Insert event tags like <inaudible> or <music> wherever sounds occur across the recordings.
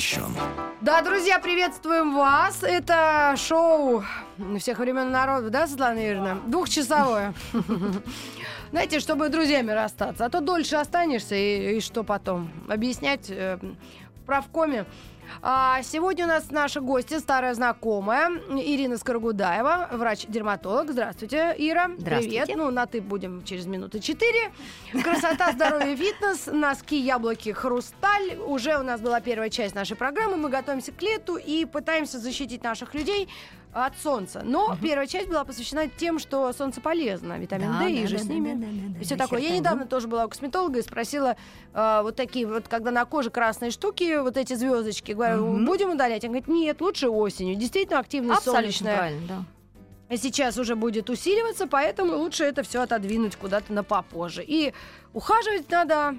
Воспрещен. Да, друзья, приветствуем вас. Это шоу всех времен народа, да, Светлана Юрьевна? Двухчасовое. <laughs> Знаете, чтобы друзьями расстаться. А то дольше останешься, и, и что потом? Объяснять э, в правкоме. А сегодня у нас наши гости, старая знакомая Ирина Скорогудаева, врач-дерматолог. Здравствуйте, Ира. Здравствуйте. Привет. Ну, на ты будем через минуты четыре. Красота, здоровье, фитнес, носки, яблоки, хрусталь. Уже у нас была первая часть нашей программы. Мы готовимся к лету и пытаемся защитить наших людей от солнца. Но первая часть была посвящена тем, что солнце полезно, витамин Да, D и да, же да, с ними. да, да, да, и все да, такое. Я недавно тоже была у косметолога и спросила э, вот такие вот, когда на коже красные штуки, вот эти звездочки, говорю, Мгм. будем удалять? Он говорит, нет, лучше осенью. Действительно активность Абсолютно солнечная правильно, да. сейчас уже будет усиливаться, поэтому лучше это все отодвинуть куда-то на попозже. И ухаживать надо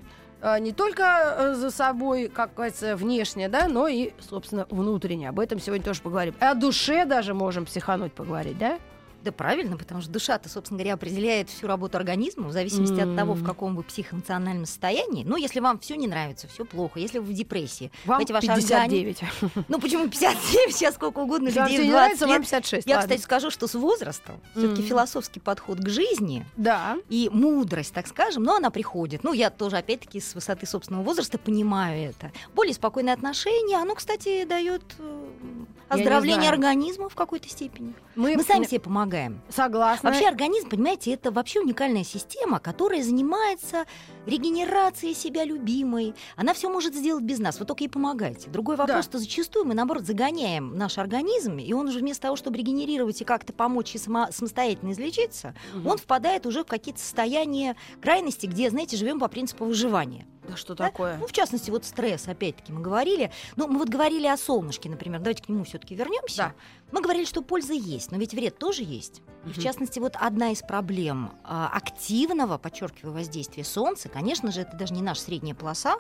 не только э, за собой, как говорится, внешне, да, но и, собственно, внутренне. Об этом сегодня тоже поговорим. И о душе даже можем психануть поговорить, да? Да, правильно, потому что душа-то, собственно говоря, определяет всю работу организма в зависимости от того, в каком вы психоэмоциональном состоянии. Ну, если вам все не нравится, все плохо, если вы в депрессии, Вам знаете, ваш 59. Ну, почему 57, сейчас сколько угодно людей всё в не нравится, 20 вам лет. 56. Я, ладно. кстати, скажу, что с возрастом все-таки Мгм. философский подход к жизни Да. и мудрость, так скажем, но она приходит. Ну, я тоже, опять-таки, с высоты собственного возраста понимаю это. Более спокойное отношение, оно, кстати, дает э, оздоровление организма в какой-то степени. Мы, Мы сами себе помогаем. Согласны. Вообще организм, понимаете, это вообще уникальная система, которая занимается регенерацией себя любимой. Она все может сделать без нас, вы только ей помогаете. Другой Да. вопрос, что зачастую мы, наоборот, загоняем наш организм, и он уже вместо того, чтобы регенерировать и как-то помочь и само- самостоятельно излечиться, Мгм. он впадает уже в какие-то состояния крайности, где, знаете, живем по принципу выживания. Да что Да? такое? Ну, в частности, вот стресс, опять-таки, мы говорили. Ну, мы вот говорили о солнышке, например. Давайте к нему все-таки вернемся. Да. Мы говорили, что польза есть, но ведь вред тоже есть. И в частности, вот одна из проблем а, активного, подчеркиваю, воздействия солнца, конечно же, это даже не наша средняя полоса.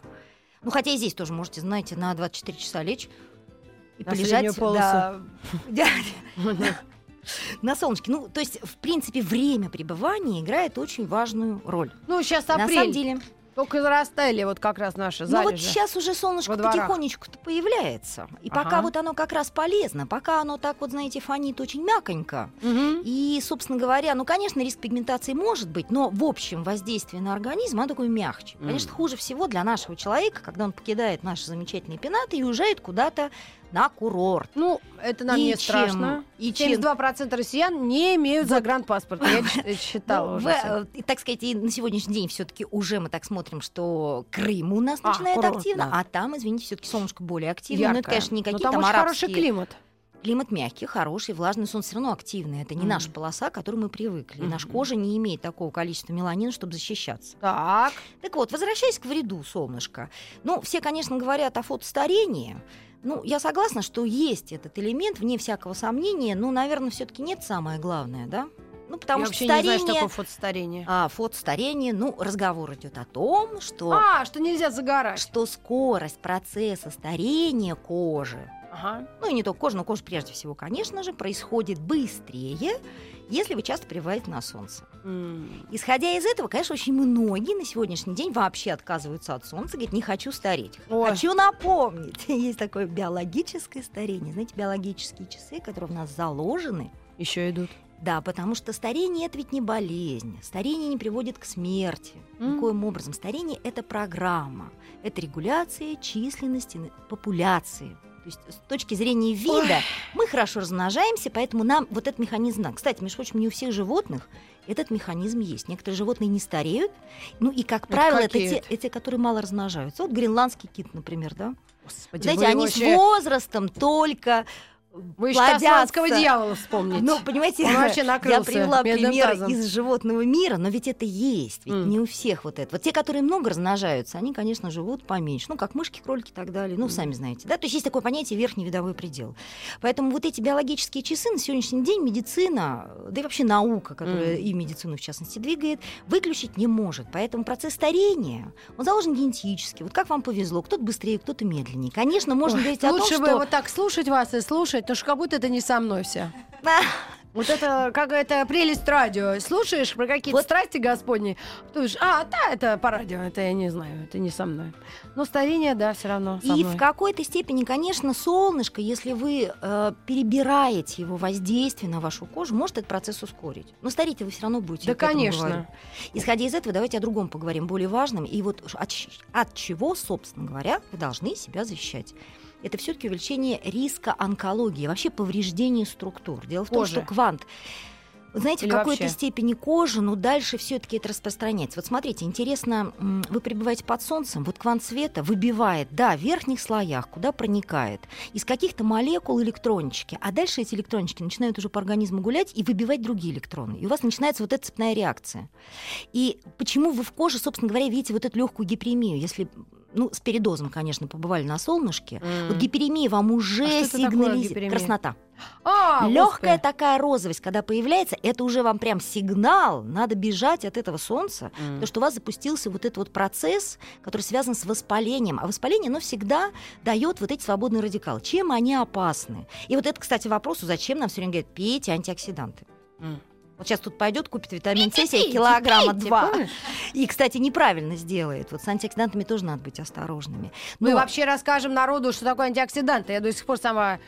Ну, хотя и здесь тоже можете, знаете, на 24 часа лечь и На полежать. <laughs> да, на солнышке. Ну, то есть, в принципе, время пребывания играет очень важную роль. Ну, сейчас На апрель. самом деле, Только зарастали вот как раз наши Ну вот залежи. сейчас уже солнышко потихонечку-то появляется. И пока Ага. вот оно как раз полезно, пока оно так вот, знаете, фонит очень мяконько. Мгм. И, собственно говоря, ну, конечно, риск пигментации может быть, но в общем воздействие на организм, оно такое мягче. Конечно, хуже всего для нашего человека, когда он покидает наши замечательные пенаты и уезжает куда-то на курорт. Ну, это нам И не чем- страшно. и чем- 72% россиян не имеют загранпаспорта. Я считала <laughs> Ну, уже. э, так сказать, и на сегодняшний день все-таки уже мы так смотрим, что Крым у нас А, начинает активно, а там, извините, все-таки солнышко более активно. Ну, это, конечно, не Но какие там арабские. хороший климат. Климат мягкий, хороший, влажный, солнце все равно активный. Это не Мгм. наша полоса, к которой мы привыкли. И наша кожа не имеет такого количества меланина, чтобы защищаться. Так. Так вот, возвращаясь к вреду солнышка. Ну, все, конечно, говорят о фотостарении. Ну, я согласна, что есть этот элемент, вне всякого сомнения, но, наверное, все-таки нет самое главное, да? Ну, потому Я что вообще не знаю, старение, что такое фотостарение. а, фотостарение, ну, разговор идет о том, что, А, что нельзя загорать. что скорость процесса старения кожи Ага. ну и не только кожа, но кожа прежде всего, конечно же, происходит быстрее, если вы часто пребываете на солнце. М. Исходя из этого, конечно, очень многие на сегодняшний день вообще отказываются от солнца, говорят, не хочу стареть. Ой. Хочу напомнить, <laughs> есть такое биологическое старение, знаете, биологические часы, которые в нас заложены. Еще идут. Да, потому что старение это ведь не болезнь, старение не приводит к смерти. М. Никоим образом старение это программа, это регуляция численности популяции. То есть с точки зрения вида мы хорошо размножаемся, поэтому нам вот этот механизм надо. Кстати, между прочим, не у всех животных этот механизм есть. Некоторые животные не стареют, ну и, как Это правило, это какие те, это? эти, которые мало размножаются. Вот гренландский кит, например, да? Господи, Знаете, они вообще- с возрастом только Вы еще дьявола вспомните. Ну, понимаете, Он вообще я привела пример тазом. из животного мира, но ведь это есть, ведь М. не у всех вот это. Вот те, которые много размножаются, они, конечно, живут поменьше, ну, как мышки, кролики и так далее, ну, сами знаете, да, то есть есть такое понятие верхний видовой предел. Поэтому вот эти биологические часы на сегодняшний день медицина, да и вообще наука, которая Мгм. и медицину, в частности, двигает, выключить не может. Поэтому процесс старения, он заложен генетически. Вот как вам повезло, кто-то быстрее, кто-то медленнее. Конечно, можно Ой, говорить о том, Лучше что... бы вот так слушать вас и слушать, потому что как будто это не со мной все. Вот это какая-то прелесть радио. Слушаешь про какие-то Вот. страсти господни, думаешь, а, да, это по радио, это я не знаю, это не со мной. Но старение, да, все равно со И мной. в какой-то степени, конечно, солнышко, если вы э, перебираете его воздействие на вашу кожу, может этот процесс ускорить. Но стареть вы все равно будете. Да, конечно. говорю. Исходя из этого, давайте о другом поговорим, более важном. И вот от, от чего, собственно говоря, вы должны себя защищать. Это все-таки увеличение риска онкологии, вообще повреждения структур. Дело в том, что квант знаете, Или в какой-то вообще? степени кожи, но дальше все-таки это распространяется. Вот смотрите, интересно, вы пребываете под солнцем, вот квант света выбивает, да, в верхних слоях, куда проникает, из каких-то молекул электрончики, а дальше эти электрончики начинают уже по организму гулять и выбивать другие электроны. И у вас начинается вот эта цепная реакция. И почему вы в коже, собственно говоря, видите вот эту легкую гипремию, если ну, с передозом, конечно, побывали на солнышке, М. вот гиперемия вам уже А это такое сигнализирует. Краснота. А, Легкая господи. такая розовость, когда появляется, это уже вам прям сигнал, надо бежать от этого солнца, М. потому что у вас запустился вот этот вот процесс, который связан с воспалением. А воспаление, оно всегда дает вот эти свободные радикалы. Чем они опасны? И вот это, кстати, вопрос, зачем нам все время говорят, пейте антиоксиданты. М. Вот сейчас тут пойдет, купит витамин С себе килограмма пейте, два. помнишь? И, кстати, неправильно сделает. Вот с антиоксидантами тоже надо быть осторожными. Мы Но- вообще расскажем народу, что такое антиоксиданты. Я до сих пор сама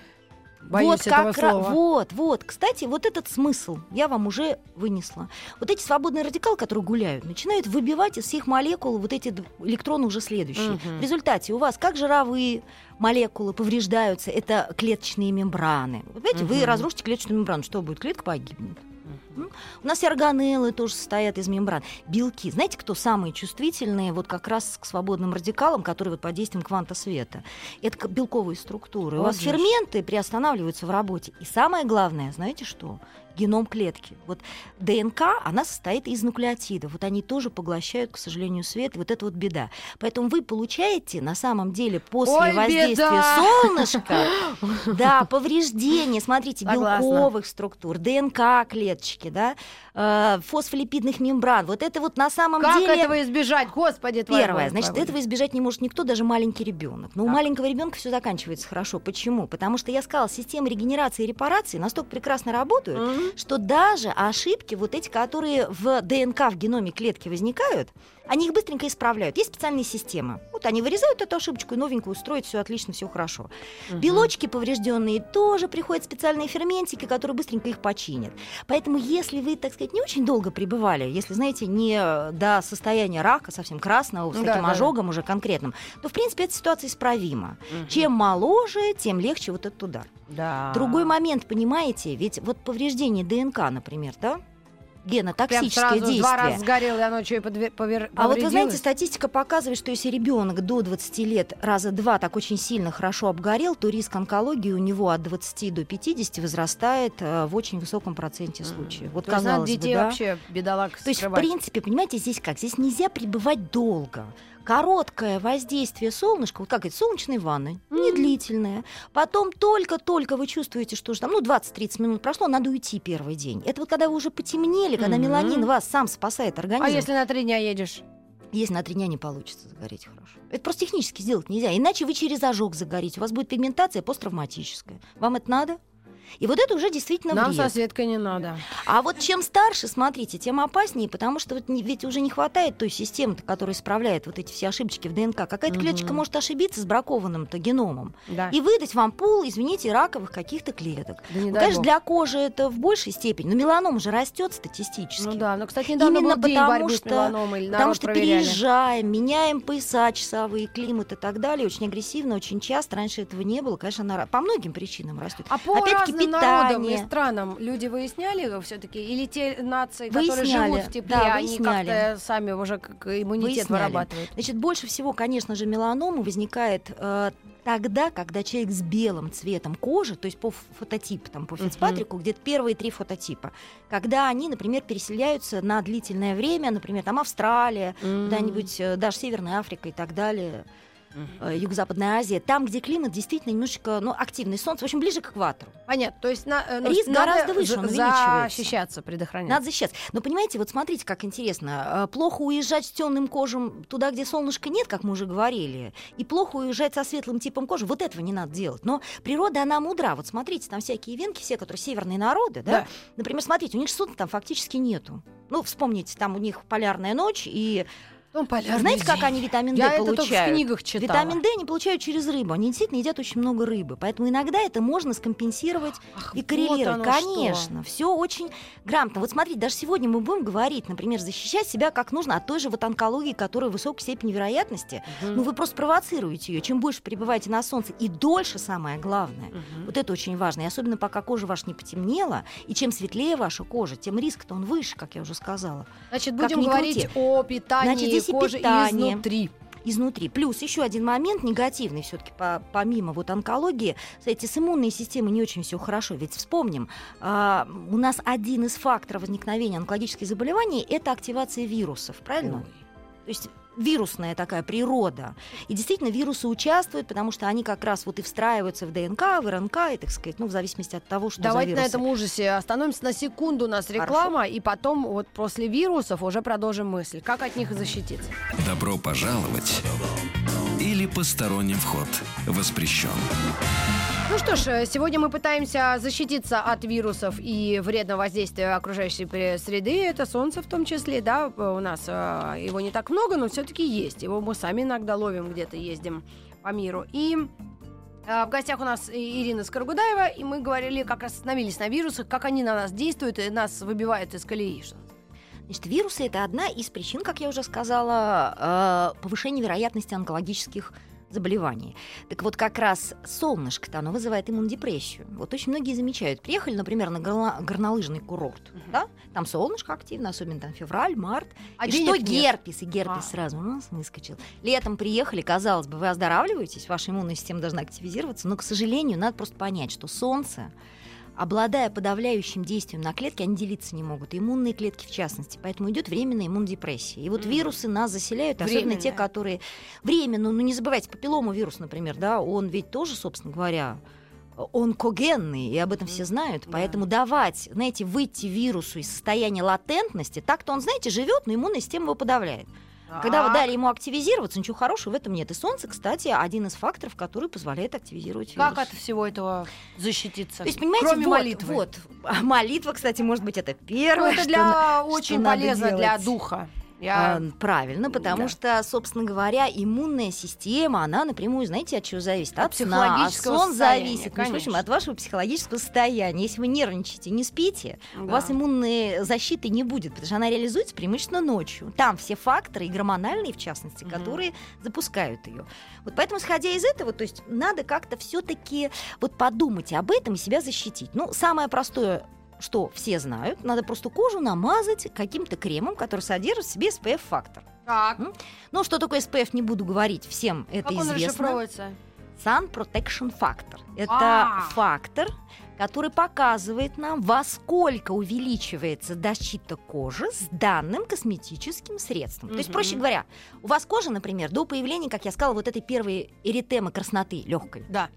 боюсь вот этого как ра- слова. Вот, вот. Кстати, вот этот смысл я вам уже вынесла. Вот эти свободные радикалы, которые гуляют, начинают выбивать из всех молекул вот эти электроны уже следующие. Мгм. В результате у вас как жировые молекулы повреждаются, это клеточные мембраны. Вы Понимаете, вы Мгм. разрушите клеточную мембрану, что будет? Клетка погибнет. У нас и органеллы тоже состоят из мембран. Белки. Знаете, кто самые чувствительные вот как раз к свободным радикалам, которые вот под действием кванта света? Это белковые структуры. У Вот вас же ж. ферменты приостанавливаются в работе. И самое главное, знаете что? Геном клетки. Вот ДНК, она состоит из нуклеотидов. Вот они тоже поглощают, к сожалению, свет. Вот это вот беда. Поэтому вы получаете на самом деле после Ой, воздействия беда! солнышка <laughs> да, повреждения, смотрите, белковых структур, ДНК клеточки, да, э, фосфолипидных мембран. Вот это вот на самом Как деле этого избежать? Господи, твоя Первое, воля, значит, твоя этого избежать не может никто, даже маленький ребенок. Но у Так. маленького ребенка все заканчивается хорошо. Почему? Потому что я сказала, системы регенерации и репарации настолько прекрасно работают. Мгм. что даже ошибки, вот эти, которые в ДНК в геноме клетки возникают, они их быстренько исправляют. Есть специальные системы. Вот они вырезают эту ошибочку и новенькую устроят, все отлично, все хорошо. Мгм. Белочки поврежденные тоже приходят специальные ферментики, которые быстренько их починят. Поэтому, если вы, так сказать, не очень долго пребывали, если, знаете, не э, до состояния рака совсем красного, с Да, таким да, да. ожогом уже конкретным, то, в принципе, эта ситуация исправима. Мгм. Чем моложе, тем легче вот этот удар. Да. Другой момент, понимаете, ведь вот повреждение ДНК, например, да, Прям генотоксическое сразу действие. два раза сгорел, и оно что, и подве- повер- А вот вы знаете, статистика показывает, что если ребенок до 20 лет раза два так очень сильно хорошо обгорел, то риск онкологии у него от 20 до 50 возрастает э, в очень высоком проценте случаев. Вот То есть казалось бы, детей да. вообще бедолаг То есть, в скрывать. принципе, понимаете, здесь как? Здесь нельзя пребывать долго. Короткое воздействие солнышка, вот как это, солнечной ванны, недлительное. Потом только-только вы чувствуете, что уже там, ну, 20-30 минут прошло, надо уйти первый день. Это вот когда вы уже потемнели, когда Мгм. меланин вас сам спасает организм. А если на три дня едешь? Если на три дня не получится загореть хорошо. Это просто технически сделать нельзя. Иначе вы через ожог загорите. У вас будет пигментация посттравматическая. Вам это надо? И вот это уже действительно Нам вред. со Светкой не надо. А вот чем старше, смотрите, тем опаснее, потому что вот не- ведь уже не хватает той системы, которая исправляет вот эти все ошибочки в ДНК. Какая-то Мгм. клеточка может ошибиться с бракованным-то геномом Да. и выдать вам пул, извините, раковых каких-то клеток. Да не Ну, конечно, бог. для кожи это в большей степени, но меланом же растет статистически. Ну да, но, кстати, недавно Именно был день потому что- меланомой, Потому народ что проверяли. переезжаем, меняем пояса часовые, климат и так далее, очень агрессивно, очень часто. Раньше этого не было, конечно, она по многим причинам растет. А по Опять-таки разным народам и странам люди выясняли все-таки? Или те нации, которые Выясняли, живут в тепле, да, они как-то сами уже как иммунитет Выясняли. вырабатывают? Значит, больше всего, конечно же, меланома возникает э, тогда, когда человек с белым цветом кожи, то есть по фототипу, там, по. Фицпатрику, где-то первые три фототипа, когда они, например, переселяются на длительное время, например, там Австралия, куда-нибудь, э, даже Северная Африка и так далее, э, Юго-Западная Азия, там, где климат действительно немножечко, ну, активный солнце, в общем, ближе к экватору. Понятно. То есть на, э, ну, Риск гораздо выше, он увеличивается. защищаться, предохраняться. Надо защищаться. Но понимаете, вот смотрите, как интересно. Э, Плохо уезжать с темным кожем туда, где солнышка нет, как мы уже говорили, и плохо уезжать со светлым типом кожи. Вот этого не надо делать. Но природа, она мудра. Вот смотрите, там всякие венки, все, которые северные народы, да? Да. Например, смотрите, у них солнца там фактически нету. Ну, вспомните, там у них полярная ночь, и Ну, полярный знаете, как они витамин Я D это только в получают? книгах читала. Витамин D они получают через рыбу. Они действительно едят очень много рыбы. Поэтому иногда это можно скомпенсировать Ах, и вот коррелировать. что. Конечно, все очень грамотно. Вот смотрите, даже сегодня мы будем говорить, например, защищать себя как нужно от той же вот онкологии, которая в высокой степени вероятности. Мгм. Ну, вы просто провоцируете ее. Чем больше пребываете на солнце и дольше, самое главное. Мгм. Вот это очень важно. И особенно пока кожа ваша не потемнела, и чем светлее ваша кожа, тем риск-то он выше, как я уже сказала. Значит, будем говорить крути. о питании Значит, здесь и кожи питание. изнутри. изнутри. Плюс еще один момент негативный все-таки помимо вот онкологии, знаете, с иммунной системой не очень все хорошо. Ведь вспомним, а, у нас один из факторов возникновения онкологических заболеваний это активация вирусов, правильно? То есть вирусная такая природа. И действительно вирусы участвуют, потому что они как раз вот и встраиваются в ДНК, в РНК, и, так сказать, ну, в зависимости от того, что Давайте за на этом ужасе остановимся на секунду. У нас реклама, и потом вот после вирусов уже продолжим мысль. Как от них защититься? Добро пожаловать или посторонним вход воспрещен. Ну что ж, э, сегодня мы пытаемся защититься от вирусов и вредного воздействия окружающей среды. Это солнце в том числе, да, п- у нас э, его не так много, но все-таки есть. Его мы сами иногда ловим, где-то ездим по миру. И э, в гостях у нас Ирина Скоргудаева, и мы говорили, как раз остановились на вирусах, как они на нас действуют и нас выбивают из колеи. Значит, вирусы это одна из причин, как я уже сказала, э, повышения вероятности онкологических. Так вот, как раз солнышко-то, оно вызывает иммунодепрессию. Вот очень многие замечают. Приехали, например, на горно- горнолыжный курорт, Мгм. да? Там солнышко активно, особенно там февраль, март. А и что нет. герпес? И герпес А. сразу у нас выскочил. Летом приехали, казалось бы, вы оздоравливаетесь, ваша иммунная система должна активизироваться, но, к сожалению, надо просто понять, что солнце обладая подавляющим действием на клетки, они делиться не могут, иммунные клетки в частности. Поэтому идет временная иммунодепрессия. И вот Мгм. вирусы нас заселяют, особенно те, которые временно, ну не забывайте, папилломовирус, например, да, он ведь тоже, собственно говоря, он когенный, и об этом все знают. Поэтому давать, знаете, выйти вирусу из состояния латентности, так-то он, знаете, живет, но иммунная система его подавляет. Когда вы Так. дали ему активизироваться, ничего хорошего в этом нет. И солнце, кстати, один из факторов, который позволяет активизировать вирус. Как от всего этого защититься? То есть, понимаете, Кроме вот, молитвы. вот. А молитва, кстати, может быть, это Ну, первое, это что для на- очень что полезно для делать. А, Я... правильно, потому Да. что, собственно говоря, иммунная система, она напрямую, знаете, от чего зависит? От От, сна, а сон зависит, между прочим, конечно. от вашего психологического состояния. Если вы нервничаете, не спите, у вас Да. иммунной защиты не будет, потому что она реализуется преимущественно ночью. Там все факторы, и гормональные в частности, Мгм. которые запускают ее. Вот поэтому, исходя из этого, то есть надо как-то все-таки вот подумать об этом и себя защитить. Ну, самое простое что все знают, надо просто кожу намазать каким-то кремом, который содержит в себе SPF-фактор. Так, Ну, что такое SPF, не буду говорить, всем это как он известно. расшифровывается? Sun Protection Factor. Это А. фактор, который показывает нам, во сколько увеличивается защита кожи с данным косметическим средством. То есть, проще говоря, у вас кожа, например, до появления, как я сказала, вот этой первой эритемы красноты легкой. Да.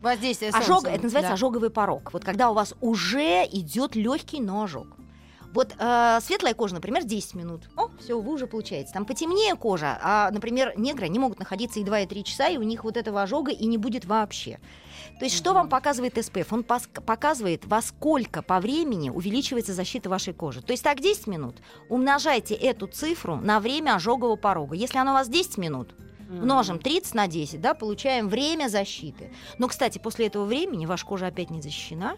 Воздействие Ожог, солнца. это называется Да. ожоговый порог. Вот когда у вас уже идет легкий, но ожог. Вот э, светлая кожа, например, 10 минут. О, все, вы уже получаете. Там потемнее кожа, а, например, негры не могут находиться и 2, и 3 часа, и у них вот этого ожога и не будет вообще. То есть что вам показывает SPF? Он пос- показывает, во сколько по времени увеличивается защита вашей кожи. То есть так 10 минут. Умножайте эту цифру на время ожогового порога. Если оно у вас 10 минут, Мгм. Множим 30 на 10, да, получаем время защиты. Но, кстати, после этого времени ваша кожа опять не защищена,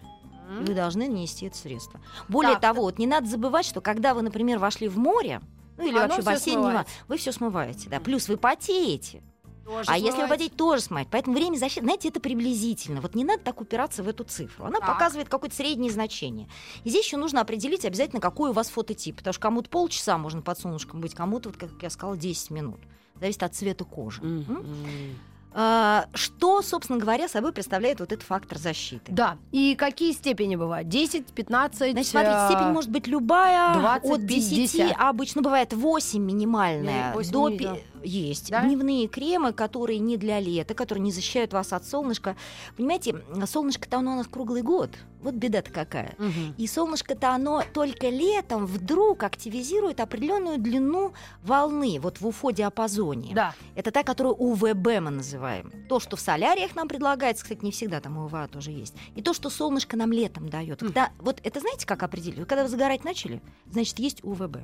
и вы должны нанести это средство. Более Так, того, вот не надо забывать, что когда вы, например, вошли в море, ну или Оно вообще всё бассейн, вы все смываете, да. Плюс вы потеете. Тоже А если вы потеете, тоже смывать. Поэтому время защиты, знаете, это приблизительно. Вот не надо так упираться в эту цифру. Она Так. показывает какое-то среднее значение. И здесь еще нужно определить обязательно, какой у вас фототип. Потому что кому-то полчаса можно под солнышком быть, кому-то, вот, как я сказала, 10 минут. Зависит от цвета кожи. Мгм. А, что, собственно говоря, собой представляет вот этот фактор защиты? Да. И какие степени бывают? 10, 15? Значит, смотрите, степень может быть любая, 20, от 10, 50. а обычно бывает 8 минимальная, Я 8 до. Есть. Да? Дневные кремы, которые не для лета, которые не защищают вас от солнышка. Понимаете, солнышко-то оно у нас круглый год. Вот беда-то какая. Мгм. И солнышко-то оно только летом вдруг активизирует определенную длину волны вот в уфо-диапазоне. Да. Это та, которую УВБ мы называем. То, что в соляриях нам предлагается, кстати, не всегда там УВА тоже есть. И то, что солнышко нам летом дает. Когда, вот это знаете, как определить? Когда вы загорать начали, значит, есть УВБ.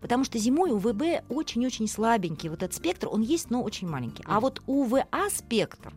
Потому что зимой УВБ очень-очень слабенький. Вот этот спектр, он есть, но очень маленький. А вот УВА спектр,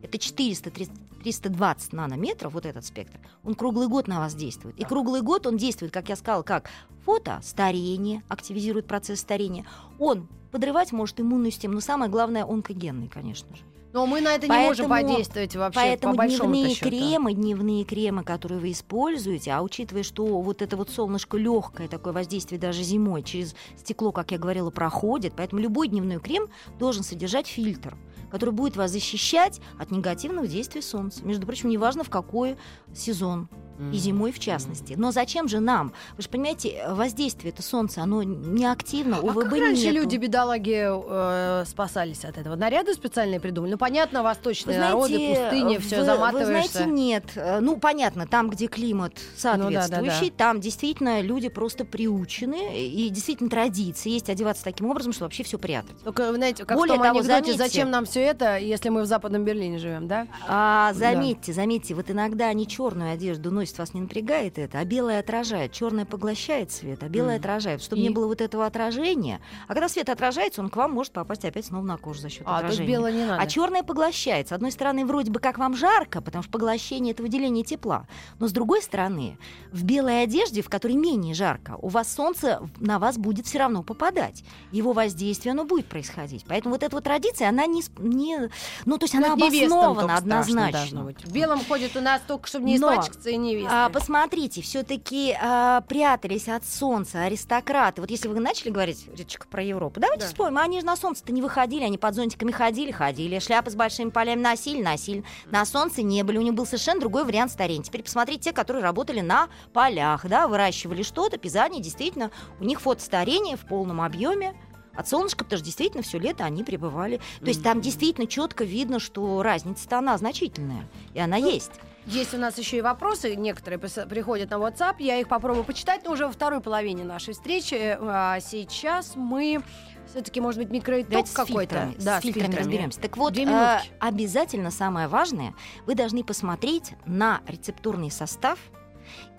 это 400-320 нанометров, вот этот спектр, он круглый год на вас действует. И круглый год он действует, как я сказала, как фото, старение, активизирует процесс старения. Он подрывать может иммунную систему, но самое главное, онкогенный, конечно же. Но мы на это не Поэтому- можем подействовать вообще Поэтому по большому дневные счету. кремы, дневные кремы, которые вы используете, а учитывая, что вот это вот солнышко легкое такое воздействие даже зимой через стекло, как я говорила, проходит, поэтому любой дневной крем должен содержать фильтр, который будет вас защищать от негативного действия солнца. Между прочим, неважно в какой сезон. И зимой в частности. Но зачем же нам? Вы же понимаете, воздействие это солнца, оно не активно, А как раньше нету. люди, бедолаги, э, спасались от этого? Наряды специальные придумали? Ну, понятно, Вы восточные знаете, народы, пустыни, все заматываешься. Вы знаете, нет. Ну, понятно, там, где климат соответствующий, да. там действительно люди просто приучены, и действительно традиции есть одеваться таким образом, что вообще все прятать. Только, вы знаете, как Более в том того, анекдоте, заметьте- зачем нам все это, если мы в Западном Берлине живем, да? А Да. заметьте, заметьте, вот иногда они черную одежду носят, вас не напрягает это, а белая отражает. Черная поглощает свет, а белая Мгм. отражает. Чтобы И? не было вот этого отражения. А когда свет отражается, он к вам может попасть опять снова на кожу за счет А, отражения. белое не надо. А черное поглощает. С одной стороны, вроде бы как вам жарко, потому что поглощение это выделение тепла. Но с другой стороны, в белой одежде, в которой менее жарко, у вас солнце на вас будет все равно попадать. Его воздействие, оно будет происходить. Поэтому вот эта вот традиция, она не... не ну, то есть Ну, она обоснована однозначно. быть. В белом ходит у нас только, чтобы не Но, испачкаться и невесты. А, посмотрите, все-таки прятались от солнца аристократы. Вот если вы начали говорить, Риточка, про Европу, давайте Да. вспомним. Они же на солнце-то не выходили, они под зонтиками ходили, ходили, шляпы с большими полями носили, носили. На солнце не были, у них был совершенно другой вариант старения. Теперь посмотрите те, которые работали на полях, да, выращивали что-то, пизани, действительно, у них фотостарение в полном объеме. От солнышка, потому что действительно все лето они пребывали. То есть там действительно четко видно, что разница-то она значительная. И она Ну, есть. Есть у нас еще и вопросы, некоторые приходят на WhatsApp, я их попробую почитать, но уже во второй половине нашей встречи. А сейчас мы все-таки, может быть, микроитог с какой-то. Да, с фильтрами разберемся. Так вот, э, обязательно самое важное, вы должны посмотреть на рецептурный состав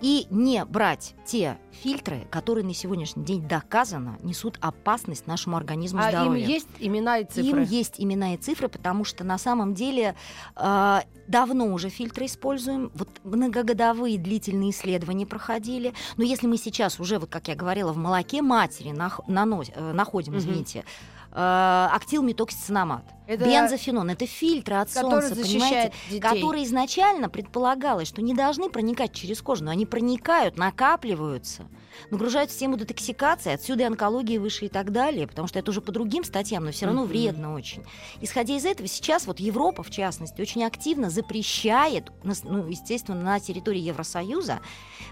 и не брать те фильтры, которые на сегодняшний день доказано несут опасность нашему организму А им здоровью. есть имена и цифры? Им есть имена и цифры, потому что на самом деле э, давно уже фильтры используем, вот многогодовые длительные исследования проходили. Но если мы сейчас уже, вот как я говорила, в молоке матери нах- нанос- э, находим, Мгм. извините, э, актилметоксицинамат, Это бензофенон, это фильтры от который солнца, понимаете? детей. которые изначально предполагалось, что не должны проникать через кожу, но они проникают, накапливаются, нагружают систему детоксикации, отсюда и онкология выше и так далее, потому что это уже по другим статьям, но все равно Мгм. вредно очень. Исходя из этого, сейчас вот Европа, в частности, очень активно запрещает, ну, естественно, на территории Евросоюза,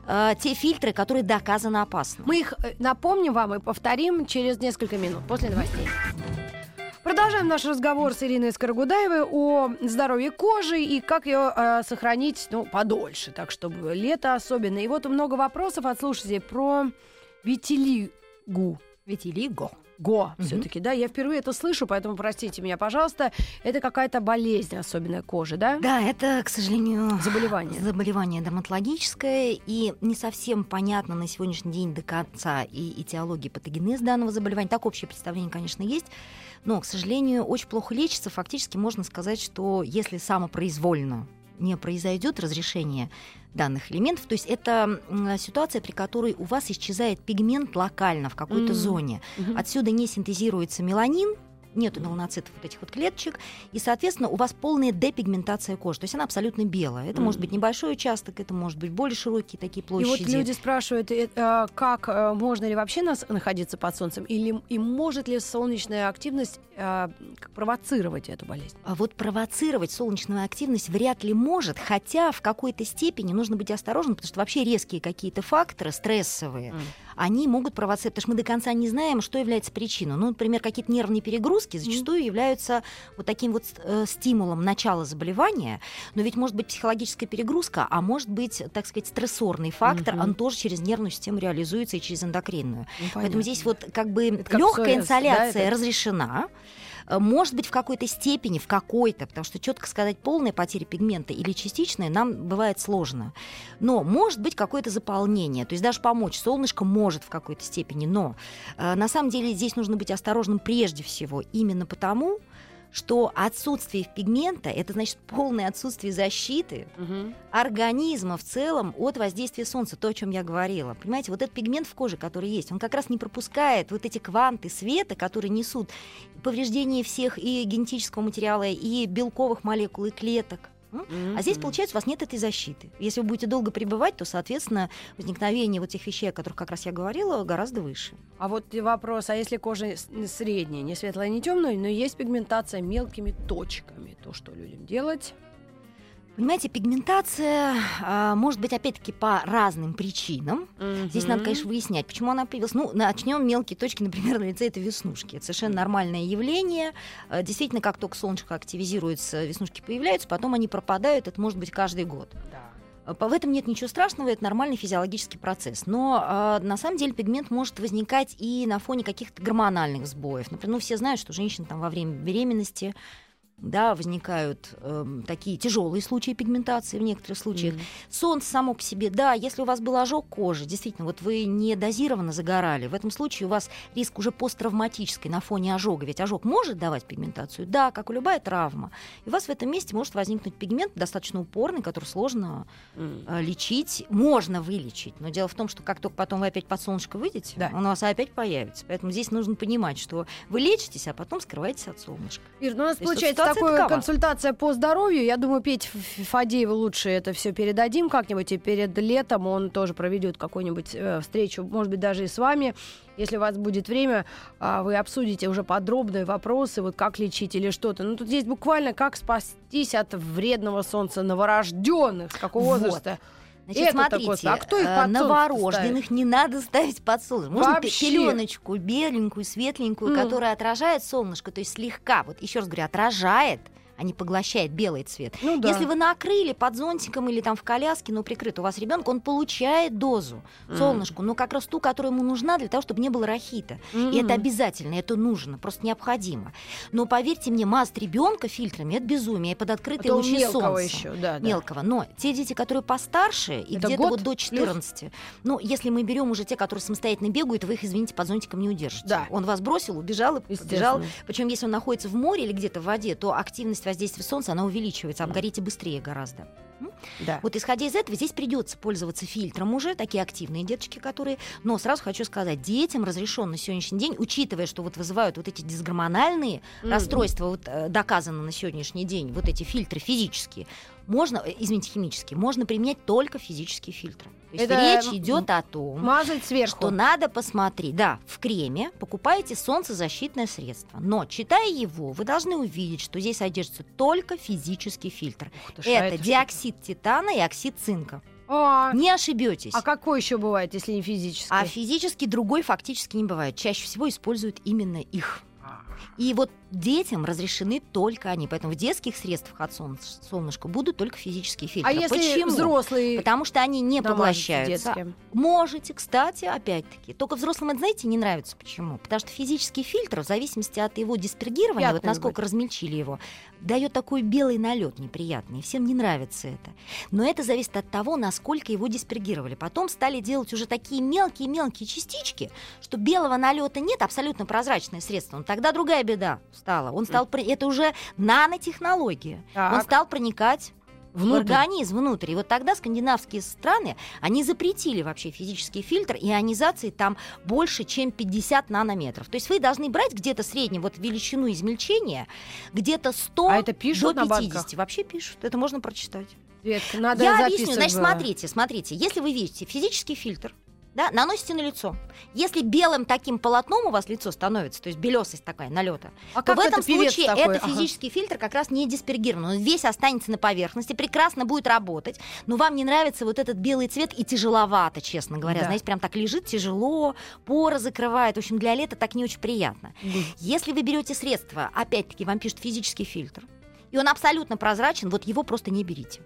э, те фильтры, которые доказано опасны. Мы их э, напомним вам и повторим через несколько минут после новостей. Продолжаем наш разговор с Ириной Скорогудаевой о здоровье кожи и как ее э, сохранить ну, подольше, так чтобы лето особенно. И вот много вопросов от слушателей про витилигу. Витилиго. Го, Мгм. все-таки, да, я впервые это слышу, поэтому простите меня, пожалуйста. Это какая-то болезнь особенная кожи, да? Да, это, к сожалению, Заболевание. Заболевание дерматологическое, и не совсем понятно на сегодняшний день до конца и этиология патогенез данного заболевания. Так общее представление, конечно, есть, но, к сожалению, очень плохо лечится. Фактически можно сказать, что если самопроизвольно не произойдет разрешение данных элементов, то есть это ситуация, при которой у вас исчезает пигмент локально в какой-то Мгм. зоне. Отсюда не синтезируется меланин, нету меланоцитов вот этих вот клеточек, и, соответственно, у вас полная депигментация кожи, то есть она абсолютно белая. Это может быть небольшой участок, это может быть более широкие такие И площади. вот люди спрашивают, э, э, как э, можно ли вообще нас находиться под солнцем, или и может ли солнечная активность как провоцировать эту болезнь? А вот провоцировать солнечную активность вряд ли может, хотя в какой-то степени нужно быть осторожным, потому что вообще резкие какие-то факторы стрессовые, Мгм. Они могут провоцировать, потому что мы до конца не знаем, что является причиной. Ну, например, какие-то нервные перегрузки зачастую являются вот таким вот э, стимулом начала заболевания, но ведь может быть психологическая перегрузка, а может быть, так сказать, стрессорный фактор, Мгм. он тоже через нервную систему реализуется и через эндокринную. Ну, Поэтому здесь вот как бы легкая ПСОС, да, инсоляция это? разрешена. Э, Может быть, в какой-то степени, в какой-то, потому что четко сказать полная потеря пигмента или частичная нам бывает сложно. Но может быть какое-то заполнение, то есть даже помочь солнышко может в какой-то степени, но э, на самом деле здесь нужно быть осторожным прежде всего именно потому, что отсутствие пигмента это значит полное отсутствие защиты Мгм. организма в целом от воздействия солнца, то, о чем я говорила. Понимаете, вот этот пигмент в коже, который есть, он как раз не пропускает вот эти кванты света, которые несут повреждение всех и генетического материала, и белковых молекул, и клеток. А здесь, получается, у вас нет этой защиты. Если вы будете долго пребывать, то, соответственно, возникновение вот тех вещей, о которых как раз я говорила, гораздо выше. А вот вопрос, а если кожа средняя, не светлая, не темная, но есть пигментация мелкими точками, то что людям делать? Понимаете, пигментация а, может быть, опять-таки, по разным причинам. Здесь надо, конечно, выяснять, почему она появилась. Ну, начнем мелкие точки, например, <laughs> на лице это веснушки. Это совершенно нормальное явление. Э, Действительно, как только солнышко активизируется, веснушки появляются, потом они пропадают. Это может быть каждый год. Да. По- В этом нет ничего страшного, это нормальный физиологический процесс. Но э, на самом деле пигмент может возникать и на фоне каких-то гормональных сбоев. Например, ну, все знают, что женщины там во время беременности да, возникают эм, такие тяжелые случаи пигментации в некоторых случаях. Солнце само по себе, да, если у вас был ожог кожи, действительно, вот вы не дозированно загорали, в этом случае у вас риск уже посттравматической на фоне ожога, ведь ожог может давать пигментацию, да, как и любая травма. И у вас в этом месте может возникнуть пигмент достаточно упорный, который сложно М. э, лечить, можно вылечить, но дело в том, что как только потом вы опять под солнышко выйдете, Да. он у вас опять появится. Поэтому здесь нужно понимать, что вы лечитесь, а потом скрываетесь от солнышка. Ир, ну у нас То получается такова. консультация по здоровью. Я думаю, Петь Фадееву лучше это все передадим как-нибудь. И перед летом он тоже проведет какую-нибудь э, встречу, может быть, даже и с вами. Если у вас будет время, а, вы обсудите уже подробные вопросы, вот как лечить или что-то. Ну, тут есть буквально как спастись от вредного солнца новорожденных. С какого Вот. возраста? Значит, Это-то смотрите. А кто их э, под новорожденных не надо ставить под солнце. Можно Вообще. пеленочку беленькую, светленькую, Мгм. которая отражает солнышко, то есть слегка, вот еще раз говорю, отражает, а не поглощает белый цвет. Ну да. Если вы накрыли под зонтиком или там в коляске, но прикрыт у вас ребенок, он получает дозу Мгм. солнышку, но как раз ту, которая ему нужна для того, чтобы не было рахита. И Мгм. это обязательно, это нужно, просто необходимо. Но поверьте мне, мазать ребенка фильтрами это безумие под открытой А лучи мелкого солнца еще, да, да. мелкого. Но те дети, которые постарше, и где-то вот до плюс? 14, ну, если мы берем уже те, которые самостоятельно бегают, вы их, извините, под зонтиком не удержите. Да. Он вас бросил, убежал и побежал. Причем, если он находится в море или где-то в воде, то активность воздействия солнца, она увеличивается, обгорите быстрее гораздо. Да. Вот исходя из этого, здесь придется пользоваться фильтром уже, такие активные деточки, которые... Но сразу хочу сказать, детям разрешен на сегодняшний день, учитывая, что вот вызывают вот эти дисгормональные расстройства, вот, э, доказано на сегодняшний день, вот эти фильтры физические, можно, э, извините, химические, можно применять только физические фильтры. То есть Это, речь идет о том, Мазать сверху. что надо посмотреть. Да, в креме покупаете солнцезащитное средство, но читая его, вы должны увидеть, что здесь содержится только физический фильтр. Ух ты а Это что диоксид титана и оксид цинка. А, Не ошибетесь. а какой еще бывает, если не физически? А физически другой фактически не бывает. Чаще всего используют именно их. И вот детям разрешены только они. Поэтому в детских средствах от солн- солнышка будут только физические фильтры. А если Почему? взрослый Потому что они не поглощаются. детским? Можете, кстати, опять-таки. Только взрослым, это, знаете, не нравится. Почему? Потому что физический фильтр, в зависимости от его диспергирования, вот Пятнами насколько будет. размельчили его, дает такой белый налет неприятный. Всем не нравится это. Но это зависит от того, насколько его диспергировали. Потом стали делать уже такие мелкие-мелкие частички, что белого налета нет, абсолютно прозрачное средство. Но тогда другая беда стала. Он стал, это уже нанотехнология. Он Так. стал проникать Внутрь. в организм внутрь. И вот тогда скандинавские страны, они запретили вообще физический фильтр, и ионизации там больше, чем 50 нанометров. То есть вы должны брать где-то среднюю вот величину измельчения, где-то 100 А это пишут до на 50. банках? Вообще пишут, это можно прочитать. Светка, надо Я объясню. Значит, смотрите, смотрите. Если вы видите физический фильтр, да, наносите на лицо. Если белым таким полотном у вас лицо становится, то есть белесость такая, налета, А то в этом это случае такой? это Ага. физический фильтр как раз не диспергирован. Он весь останется на поверхности, прекрасно будет работать, но вам не нравится вот этот белый цвет и тяжеловато, честно говоря. Да. Знаете, прям так лежит тяжело, поры закрывает. В общем, для лета так не очень приятно. Если вы берете средство, опять-таки вам пишут физический фильтр, и он абсолютно прозрачен, вот его просто не берите.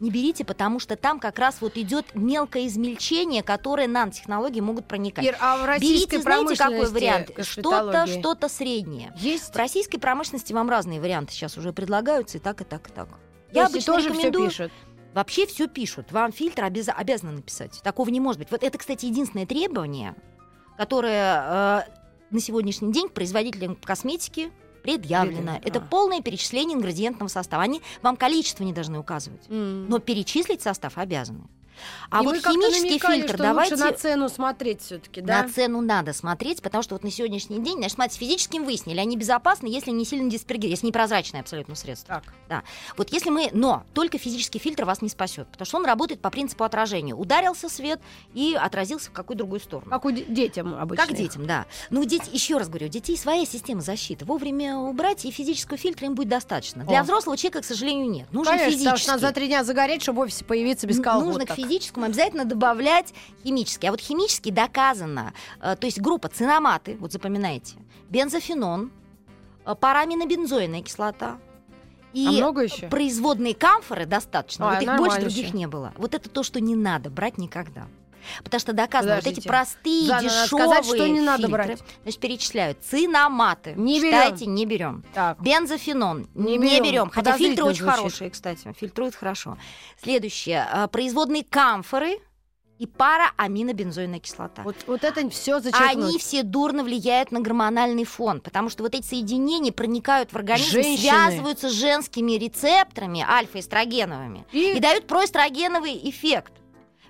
Не берите, потому что там как раз вот идет мелкое измельчение, которое нанотехнологии могут проникать. Ир, а в российской Берите, знаете, какой вариант? Что-то, что-то среднее. Есть? В российской промышленности вам разные варианты сейчас уже предлагаются, и так, и так, и так. То Я обычно тоже рекомендую... все пишут. Вообще все пишут. Вам фильтр обяз- обязаны написать. Такого не может быть. Вот это, кстати, единственное требование, которое э, на сегодняшний день к производителям косметики предъявлено. Это а. полное перечисление ингредиентного состава. Они вам количество не должны указывать. М. Но перечислить состав обязаны. А И вот химический намекали, фильтр, что давайте лучше на цену смотреть все-таки, да? на цену надо смотреть, потому что вот на сегодняшний день, значит, смотрите, физическим выяснили, они безопасны, если не сильно диспергируют, если непрозрачное абсолютно средство. Так. Вот если мы, но только физический фильтр вас не спасет, потому что он работает по принципу отражения. Ударился свет и отразился в какую другую сторону. Как у де- детям обычно. Как детям, да. Ну, дети, еще раз говорю, у детей своя система защиты. Вовремя убрать, и физического фильтра им будет достаточно. Для О. взрослого человека, к сожалению, нет. Нужен Конечно, физический. надо за три дня загореть, чтобы в офисе появиться без колготок. Нужно физическому обязательно добавлять химический. А вот химический доказано. э, То есть группа цинаматы, вот запоминайте, бензофенон, э, параминобензойная кислота. И А много еще? производные камфоры достаточно. А, вот их больше других ещё. не было. Вот это то, что не надо брать никогда. Потому что доказано, вот эти Подождите. простые, Заново дешевые сказать, что не надо фильтры, брать. Значит, перечисляют. Цинаматы. Не берем. Читайте, не берем. Так. Бензофенон Не не, берем. берем. Хотя фильтры очень звучит. хорошие, кстати. Фильтруют хорошо. Следующее. а, Производные камфоры и парааминобензойная кислота. Вот, вот это все зачеркнуть. Они все дурно влияют на гормональный фон, потому что вот эти соединения проникают в организм, Женщины. связываются с женскими рецепторами альфа-эстрогеновыми И- и дают проэстрогеновый эффект.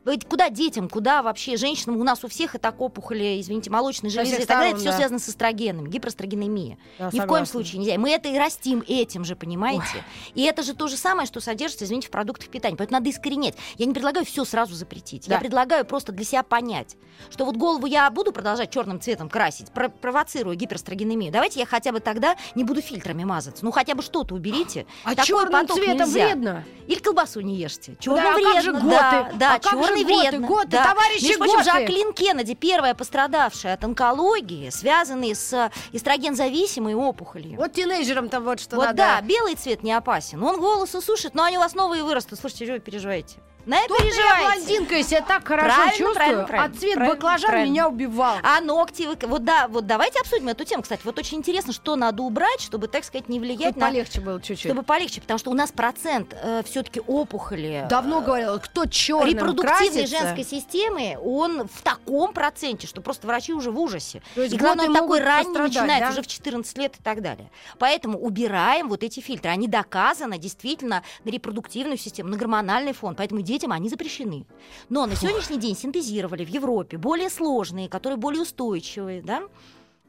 Вы куда детям, куда вообще женщинам? У нас у всех и так опухоли, извините, молочной железы и так далее. Это все да. связано с эстрогенами, гиперэстрогенемия. Да, Ни в коем согласна. случае нельзя. Мы это и растим этим же, понимаете? И это же то же самое, что содержится, извините, в продуктах питания. Поэтому надо искоренять. Я не предлагаю все сразу запретить. Да. Я предлагаю просто для себя понять, что вот голову я буду продолжать черным цветом красить, про- провоцируя гиперэстрогенемию. Давайте я хотя бы тогда не буду фильтрами мазаться. Ну хотя бы что-то уберите. А Такой черным поток цветом нельзя. вредно. Или колбасу не ешьте. Черным Да, а вредно. как же готы? Да, да А как готы? вредно. Готы, да. товарищи Между прочим, готы. Жаклин Кеннеди, первая пострадавшая от онкологии, связанной с эстрогензависимой опухолью. Вот тинейджерам-то вот что Вот надо. да, белый цвет не опасен. Он волосы сушит, но они у вас новые вырастут. Слушайте, что вы переживаете? На это Тут я блондинка, я себя так хорошо Правильно, чувствую, правильно, правильно. а цвет Правильно, баклажан правильно. меня убивал. А ногти, вы- вот да, вот давайте обсудим эту тему, кстати. Вот очень интересно, что надо убрать, чтобы, так сказать, не влиять Хоть на... полегче было чуть-чуть. Чтобы полегче, потому что у нас процент все-таки опухоли. Давно говорила, кто черным репродуктивной красится, женской системы, он в таком проценте, что просто врачи уже в ужасе. То есть и главное, он такой ранний пострадать, начинает да? уже в 14 лет и так далее. Поэтому убираем вот эти фильтры. Они доказаны действительно на репродуктивную систему, на гормональный фон. Поэтому детям они запрещены. Но на сегодняшний день синтезировали в Европе более сложные, которые более устойчивые, да,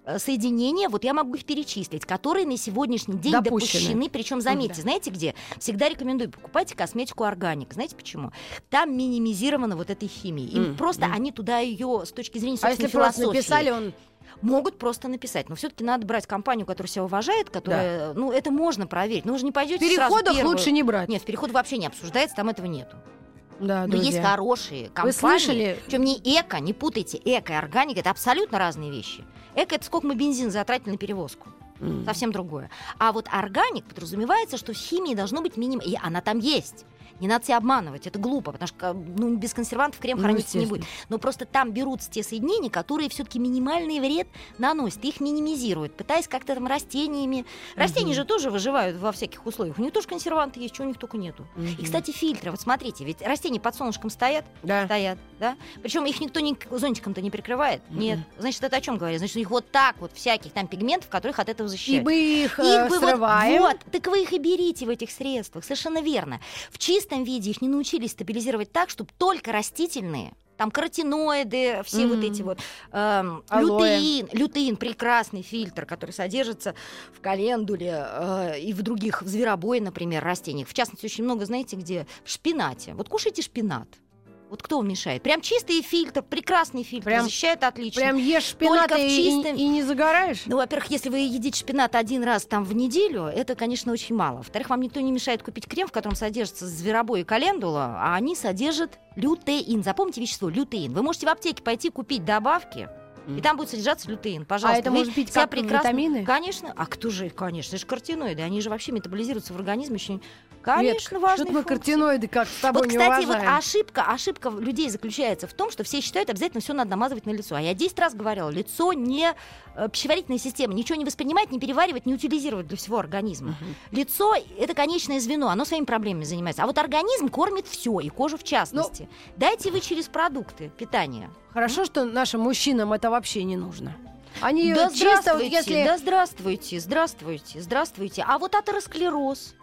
э, соединения, вот я могу их перечислить, которые на сегодняшний день Допущены. допущены. Причем, заметьте, Да. знаете где? Всегда рекомендую, покупайте косметику органик. Знаете почему? Там минимизировано вот этой химии. Им М, просто м. они туда ее с точки зрения А если собственной просто философии написали, он... могут просто написать. Но все-таки надо брать компанию, которая себя уважает, которая, ну, это можно проверить. Ну, вы же не пойдете сразу переходах первую- лучше не брать. Нет, переход вообще не обсуждается, там этого нету. Да, Но есть друзья. хорошие компании. слышали? Причем не эко, не путайте эко и органика, это абсолютно разные вещи. Эко это сколько мы бензин затратили на перевозку. М. Совсем другое. А вот органик подразумевается, что в химии должно быть минимум. И она там есть. Не надо себя обманывать, это глупо, потому что ну, без консервантов крем Ну, храниться не будет. Но просто там берутся те соединения, которые все-таки минимальный вред наносят, их минимизируют, пытаясь как-то там растениями. Растения же тоже выживают во всяких условиях. У них тоже консерванты есть, чего у них только нету. И, Мгм. кстати, фильтры. Вот смотрите, ведь растения под солнышком стоят, Да. стоят, да? Причем их никто не, зонтиком-то не прикрывает. Мгм. Нет. Значит, это о чем говорит? Значит, у них вот так вот всяких там пигментов, которых от этого его И защищают. мы их, э, Их бы вот- срываем. Вот, так вы их и берите в этих средствах, совершенно верно. В чистом виде их не научились стабилизировать так, чтобы только растительные, там каротиноиды, все вот Мгм. эти вот Алоэ. лютеин, лютеин прекрасный фильтр, который содержится в календуле э, и в других в зверобое, например, растениях. В частности, очень много, знаете, где в шпинате. Вот кушайте шпинат. Вот кто мешает? Прям чистый фильтр, прекрасный фильтр, Прям- защищает отлично. Прям ешь шпинат Только в и, чистом- и- и не загораешь? Ну, во-первых, если вы едите шпинат один раз там в неделю, это, конечно, очень мало. Во-вторых, вам никто не мешает купить крем, в котором содержится зверобой и календула, а они содержат лютеин. Запомните вещество лютеин. Вы можете в аптеке пойти купить добавки, и там будет содержаться лютеин. Пожалуйста. а это может быть как прекрасно- витамины? Конечно. А кто же, конечно, это же картиноиды. Они же вообще метаболизируются в организме очень... Конечно, важные Что-то мы функции. картиноиды как с тобой Вот, не кстати, вот уважаем. ошибка, ошибка людей заключается в том, что все считают, обязательно все надо намазывать на лицо. А я 10 раз говорила, лицо не э, пищеварительная система, ничего не воспринимает, не переваривает, не утилизирует для всего организма. Лицо это конечное звено, оно своими проблемами занимается. А вот организм кормит все, и кожу в частности. Дайте вы через продукты питания. Хорошо, что нашим мужчинам это вообще не нужно. Они да чисто, вот здравствуйте, если... да здравствуйте, здравствуйте, здравствуйте. А вот атеросклероз.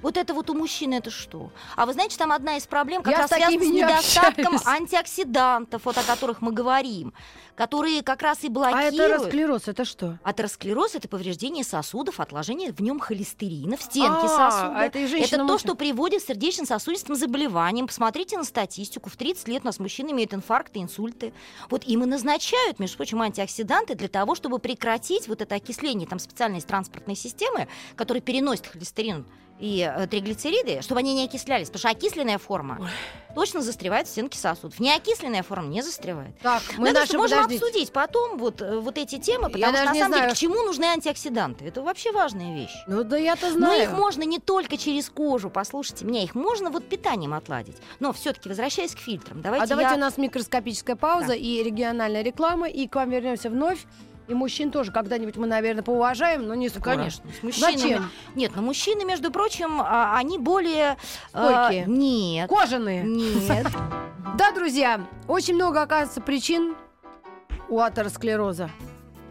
Вот это вот у мужчин это что? А вы знаете, там одна из проблем как Я раз связана с не недостатком общаюсь. антиоксидантов, вот о которых мы говорим, которые как раз и А блокируют. это расклероз, это что? Атеросклероз это повреждение сосудов, отложение в нем холестерина в стенке А, сосуда. а это и это то, что приводит к сердечно-сосудистым заболеваниям. Посмотрите на статистику. В 30 лет у нас мужчины имеют инфаркты, инсульты. Вот им и назначают, между прочим, антиоксиданты для того, чтобы прекратить вот это окисление. Там специальные транспортные системы, которые переносят холестерин и э, триглицериды, чтобы они не окислялись. Потому что окисленная форма точно застревает в стенке сосудов. Неокисленная форма не застревает. Так, Мы наши, можем подождите. обсудить потом вот, э, вот эти темы, потому Я что даже на самом знаю, деле к чему нужны антиоксиданты? Это вообще важная вещь. Ну да я-то Но знаю. их можно не только через кожу, послушайте меня, их можно вот питанием отладить. Но все-таки возвращаясь к фильтрам, давайте, а давайте я... у нас микроскопическая пауза и региональная реклама, и к вам вернемся вновь. И мужчин тоже когда-нибудь мы, наверное, поуважаем, но не скоро. Конечно, с мужчинами. Зачем? Нет, но мужчины, между прочим, а, они более... а, Стойкие. Нет. Кожаные. Нет. <laughs> Да, друзья, очень много, оказывается, причин у атеросклероза.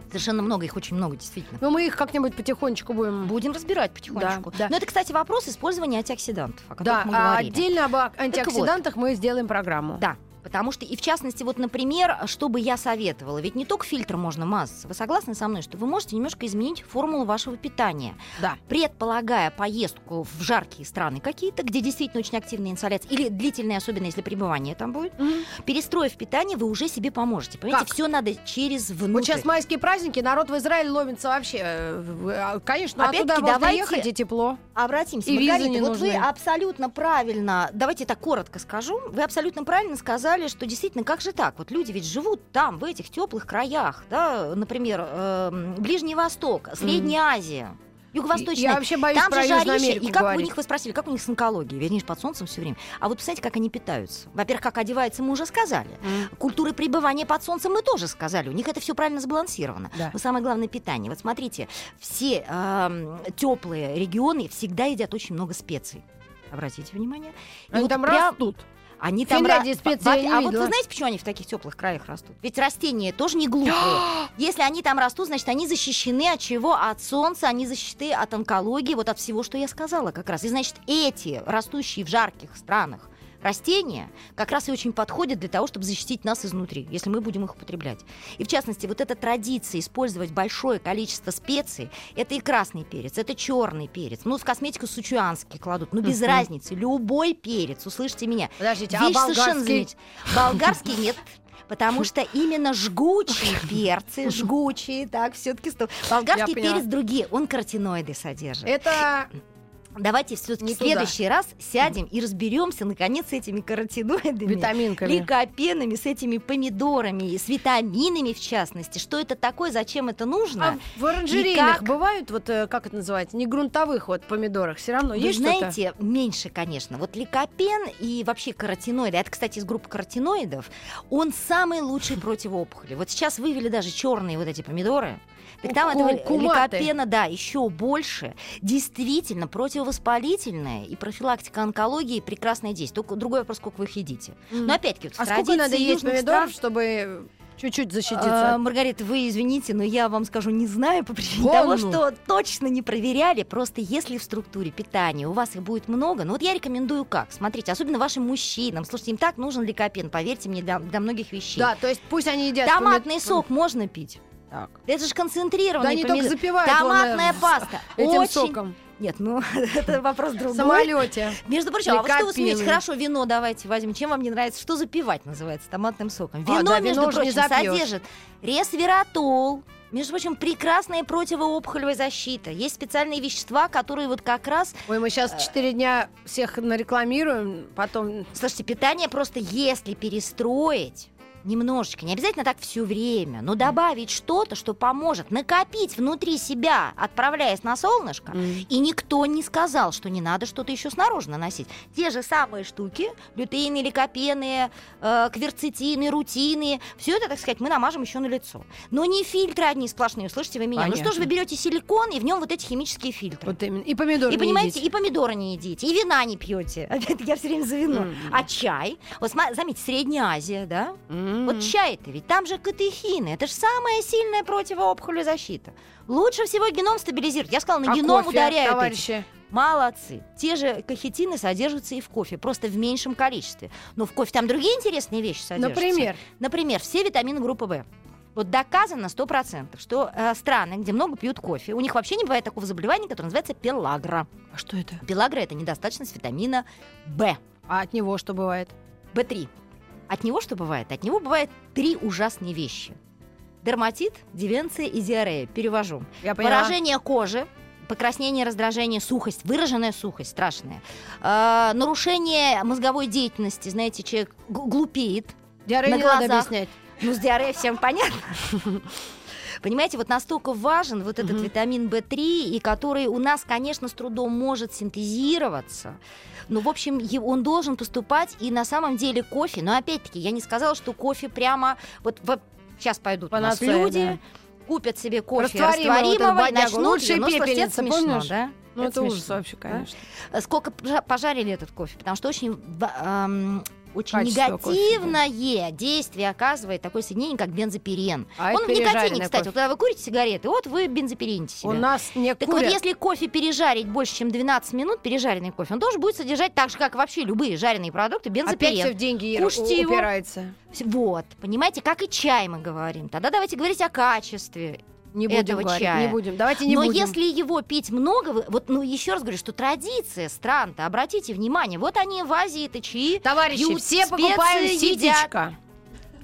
Совершенно много, их очень много, действительно. Но мы их как-нибудь потихонечку будем... Будем разбирать потихонечку. Да, да. Но это, кстати, вопрос использования антиоксидантов, о которых Да, мы а говорили. отдельно об антиоксидантах мы сделаем программу. Да. Потому что, и в частности, вот, например, что бы я советовала, ведь не только фильтром можно мазаться. Вы согласны со мной, что вы можете немножко изменить формулу вашего питания? Да. Предполагая поездку в жаркие страны какие-то, где действительно очень активная инсоляция, или длительная, особенно если пребывание там будет, Мгм. перестроив питание, вы уже себе поможете. Понимаете, все надо через внутрь. Вот сейчас майские праздники, народ в Израиле ломится вообще. э, а, Конечно, Опять-таки, оттуда можно ехать и тепло. Обратимся, И Маргарита, вот нужны. вы абсолютно правильно, давайте так коротко скажу, вы абсолютно правильно сказали, что действительно, как же так? Вот люди ведь живут там, в этих теплых краях, да, например, эм, Ближний Восток, Средняя Азия. Юго-Восточная. Я вообще боюсь Там про же жарище. Америку И как у говорить. них, вы спросили, как у них с онкологией? Вернее, под солнцем все время. А вот представляете, как они питаются? Во-первых, как одеваются, мы уже сказали. Культуры пребывания под солнцем мы тоже сказали. У них это все правильно сбалансировано. Да. Но самое главное питание. Вот смотрите, все теплые регионы всегда едят очень много специй. Обратите внимание. И Они вот там прям- растут. Они там Финляндии ра- специи во- я не А вот вы знаете, почему они в таких теплых краях растут? Ведь растения тоже не глупые. <gasps> Если они там растут, значит, они защищены от чего? От солнца, они защищены от онкологии, вот от всего, что я сказала как раз. И значит, эти растущие в жарких странах растения как раз и очень подходят для того, чтобы защитить нас изнутри, если мы будем их употреблять. И в частности, вот эта традиция использовать большое количество специй, это и красный перец, это черный перец. Ну, в косметику сучуанский кладут, ну, без разницы, любой перец, услышьте меня. Подождите, а Вещь совершенно болгарский? Болгарский нет. Потому что именно жгучие перцы, жгучие, так, все-таки болгарский перец другие, он каротиноиды содержит. Это Давайте все-таки в следующий туда. раз сядем и разберемся наконец с этими каротиноидами. витаминками. Ликопенами, с этими помидорами, с витаминами в частности. Что это такое, зачем это нужно? А в оранжерейных как? бывают, вот э, как это называется, не грунтовых вот помидорах, все равно Вы есть что-то? знаете, меньше, конечно. Вот ликопен и вообще каротиноиды, это, кстати, из группы каротиноидов, он самый лучший противоопухоли. Вот сейчас вывели даже черные вот эти помидоры. Там Ку- этого куматы. ликопена, да, еще больше. Действительно, противовоспалительное и профилактика онкологии прекрасное действие. Только другой вопрос, сколько вы их едите. Мгм. Но опять-таки, вот А сколько надо есть помидоров, стран- чтобы чуть-чуть А, защититься. Маргарита, вы извините, но я вам скажу, не знаю по причине Вон того, ну. что точно не проверяли. Просто если в структуре питания у вас их будет много, ну вот я рекомендую как. Смотрите, особенно вашим мужчинам. Слушайте, им так нужен ликопен, поверьте мне, для, для многих вещей. Да, то есть пусть они едят... Томатный помид- сок можно пить. Так. Это же концентрированный Да они только помидор. запивают вон, Томатная э, паста. <laughs> этим Очень... соком. Нет, ну <laughs> это вопрос В другой. самолете. Между прочим, а вот что вы смеетесь? Хорошо, вино давайте возьмем. Чем вам не нравится? Что запивать называется томатным соком? А, Вино, да, между вино прочим, содержит ресвератол. Между прочим, прекрасная противоопухолевая защита. Есть специальные вещества, которые вот как раз... Ой, мы сейчас четыре дня всех нарекламируем, потом... Слушайте, питание просто если перестроить немножечко, не обязательно так все время, но добавить что-то, что поможет накопить внутри себя, отправляясь на солнышко, И никто не сказал, что не надо что-то еще снаружи наносить. Те же самые штуки, лютеины, ликопены, э, кверцетины, рутины, все это, так сказать, мы намажем еще на лицо. Но не фильтры одни сплошные, слышите вы меня? Ну что же Понятно. вы берете силикон и в нем вот эти химические фильтры? Вот именно. И помидоры И не понимаете, едите. и помидоры не едите, и вина не пьете. <laughs> Опять я все время за вино. М. А чай? Вот заметьте, Средняя Азия, да? Вот чай-то ведь там же катехины. Это же самая сильная противоопухолевая защита. Лучше всего геном стабилизировать. Я сказала, на А геном кофе, ударяют эти товарищи? Молодцы. Те же кахетины содержатся и в кофе, просто в меньшем количестве. Но в кофе там другие интересные вещи содержатся. Например? Например, все витамины группы В. Вот доказано 100%, что э, страны, где много пьют кофе, у них вообще не бывает такого заболевания, которое называется пелагра. А что это? Пелагра – это недостаточность витамина В. А от него что бывает? В3. От него что бывает? От него бывает три ужасные вещи. Дерматит, дивенция и диарея. Перевожу. Я поняла. Выражение кожи, покраснение, раздражение, сухость, выраженная сухость страшная. Э, нарушение мозговой деятельности, знаете, человек глупеет. Диарею на не надо глазах. объяснять. Ну, с диареей всем понятно. Понимаете, вот настолько важен вот этот Мгм. витамин В3, и который у нас, конечно, с трудом может синтезироваться. Но, в общем, он должен поступать, и на самом деле кофе, но опять-таки, я не сказала, что кофе прямо... Вот, сейчас пойдут у нас люди, купят себе кофе Растворимый вот этот растворимого, и бодягу. начнут. Ну, это пепельница, смешно, помнишь? да? Ну, это, ужас смешно, вообще, конечно. Э, Сколько пожа- пожарили этот кофе? Потому что очень, ам, очень Качество кофе, негативное действие оказывает такое соединение, как бензопирен. А Он в никотине, кстати. кофе. Вот когда вы курите сигареты, вот вы бензопирените себя. У нас не Так курят. вот, если кофе пережарить больше, чем 12 минут, пережаренный кофе, он тоже будет содержать, так же, как вообще любые жареные продукты, Опять все бензопирен. в деньги Кушайте его. упирается. Вот, понимаете, как и чай мы говорим. Тогда давайте говорить о качестве. Не будем Этого говорить, чая. не будем. Давайте не Но будем. если его пить много, вот, ну, еще раз говорю, что традиция стран-то, обратите внимание, вот они в Азии это чаи, Товарищи, пьют, все едят. ситечко.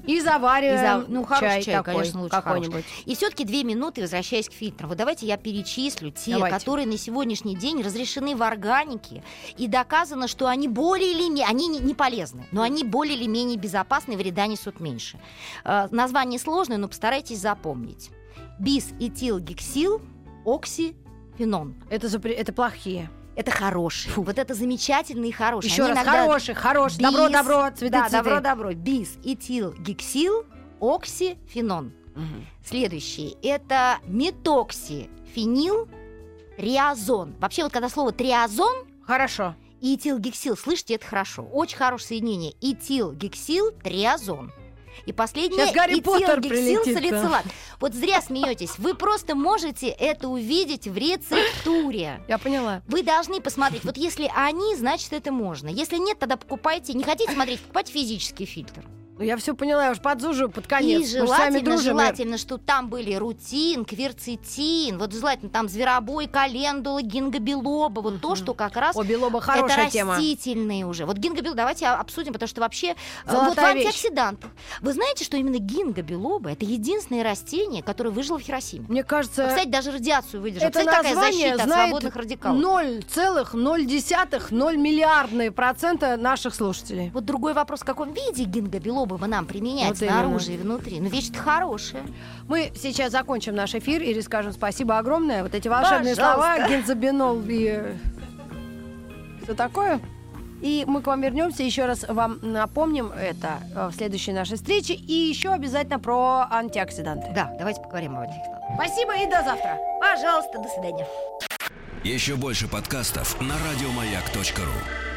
И завариваем И за- ну, хороший чай, такой, конечно, лучше какой-нибудь. И все-таки две минуты, возвращаясь к фильтрам. Вот давайте я перечислю те, Давайте. которые на сегодняшний день разрешены в органике. И доказано, что они более или менее, они не, не полезны, но они более или менее безопасны, вреда несут меньше. Э, название сложное, но постарайтесь запомнить. Бис-этилгексил, оксифенон. Это, запре- это плохие. Это хорошие. Вот это замечательные и хорошие. Еще Они раз, иногда- хороший. Добро, Бис- добро, цветы, да, цветы. добро, добро. Бис, этил, гексил, оксифенон. Мгм. Следующий это метокси, фенил, триазон. Вообще вот когда слово триазон Хорошо. и этилгексил, слышите, это хорошо. Очень хорошее соединение. Этилгексил, триазон. И последнее Сейчас Гарри Поттер прилетит, да. салицилат. Вот зря смеетесь. Вы просто можете это увидеть в рецептуре. Я поняла. Вы должны посмотреть. Вот если они, значит, это можно. Если нет, тогда покупайте. Не хотите смотреть, покупайте физический фильтр. Ну, я все поняла, я уж подзуживаю под конец. И желательно, дружим, желательно, что там были рутин, кверцетин, вот желательно там зверобой, календула, гингобилоба, вот то, что как раз О, белоба хорошая это тема. растительные уже. Вот гингобилоба давайте обсудим, потому что вообще э, Золотая вот в антиоксидантах. Вы знаете, что именно гингобилоба это единственное растение, которое выжило в Хиросиме? Мне кажется, Кстати, даже радиацию выдержало. это Кстати, такая название защита от знает свободных радикалов. 0,0 миллиардные процента наших слушателей. Вот другой вопрос, в каком виде гингобилобы бы нам применять Вот снаружи и внутри. Ну, вещь-то хорошая. Мы сейчас закончим наш эфир и скажем спасибо огромное. Вот эти волшебные Пожалуйста. слова, гензобинол и все такое. И мы к вам вернемся, еще раз вам напомним это э, в следующей нашей встрече. И еще обязательно про антиоксиданты. Да, давайте поговорим об этих. Спасибо и до завтра. Пожалуйста, до свидания. Еще больше подкастов на радиомаяк.ру.